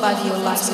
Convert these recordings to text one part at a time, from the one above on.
Body, your life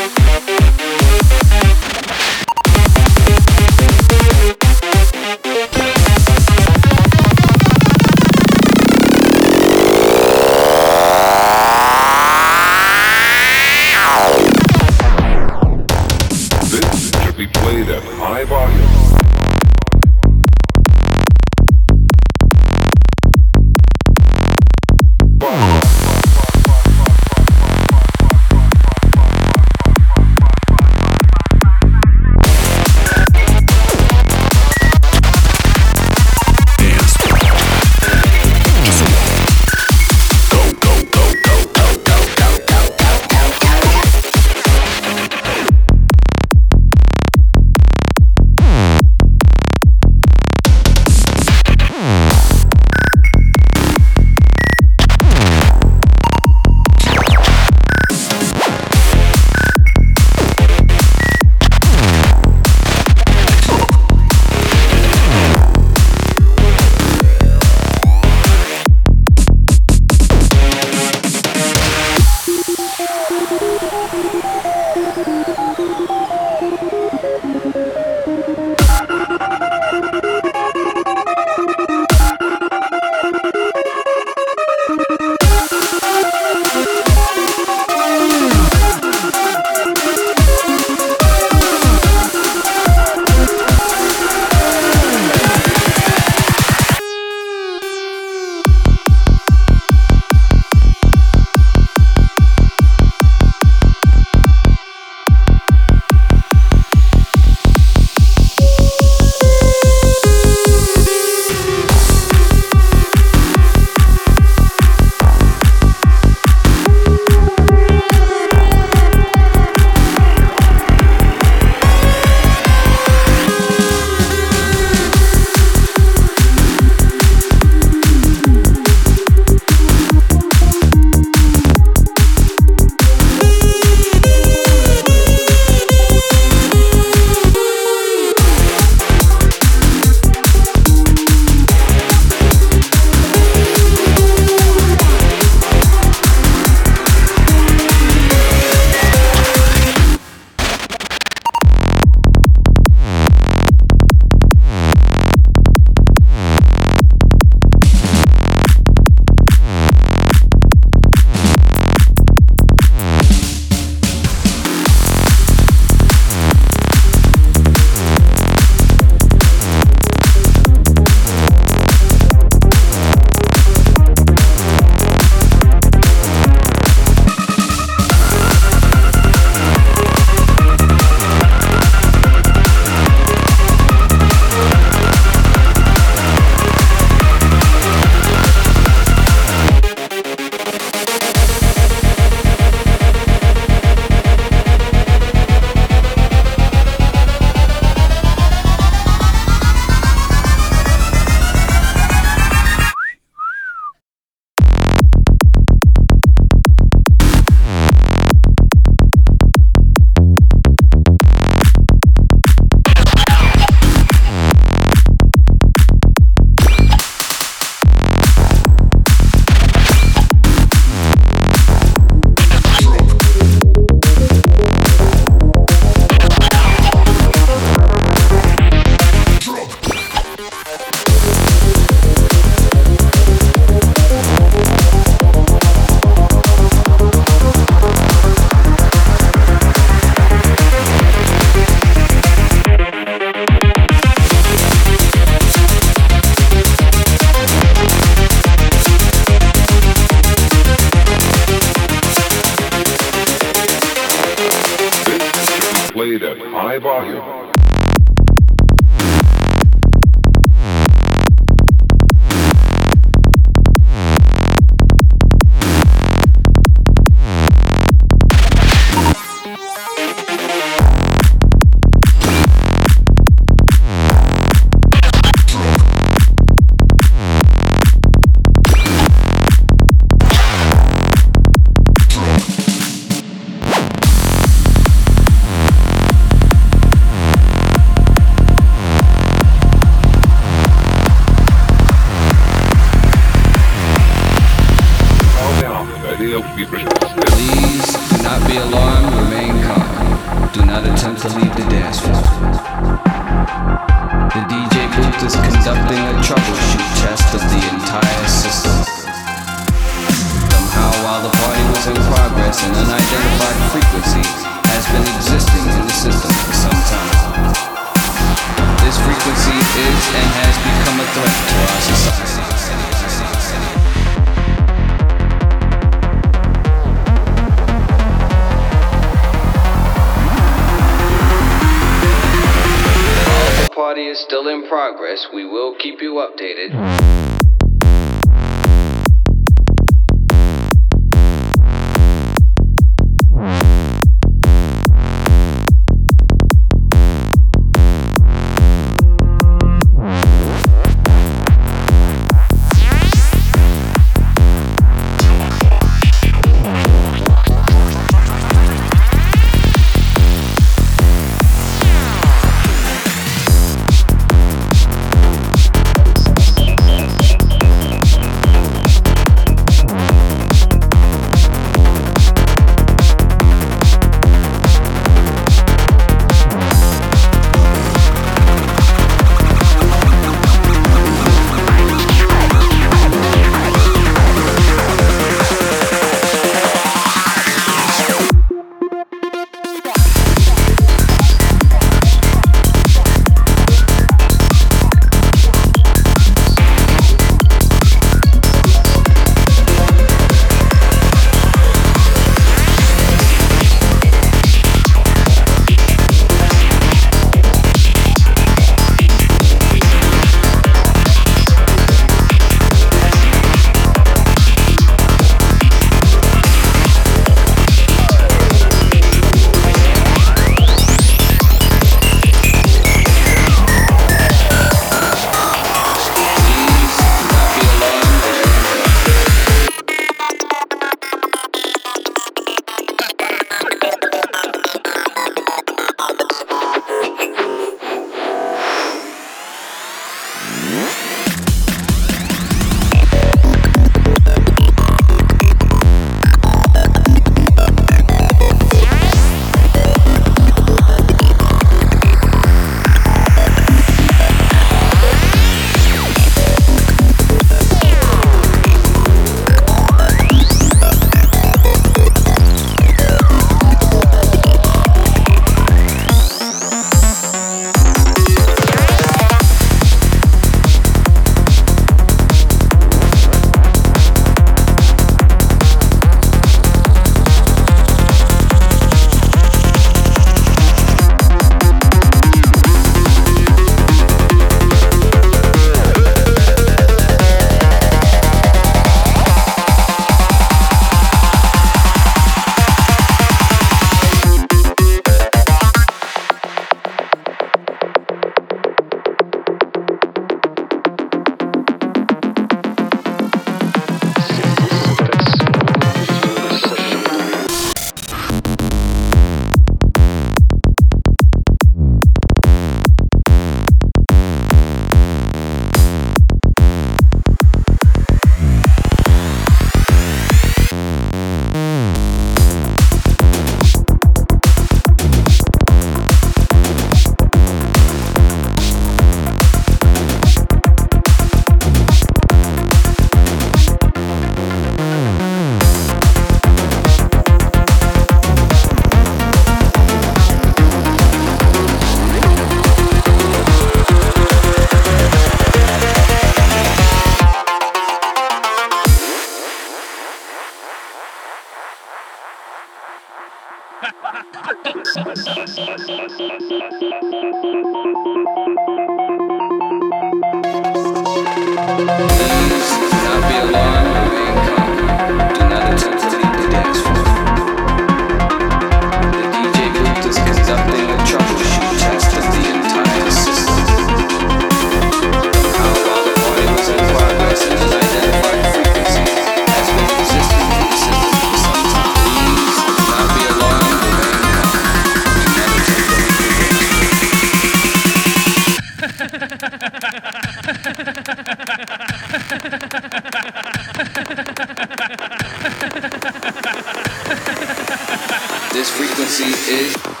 this frequency is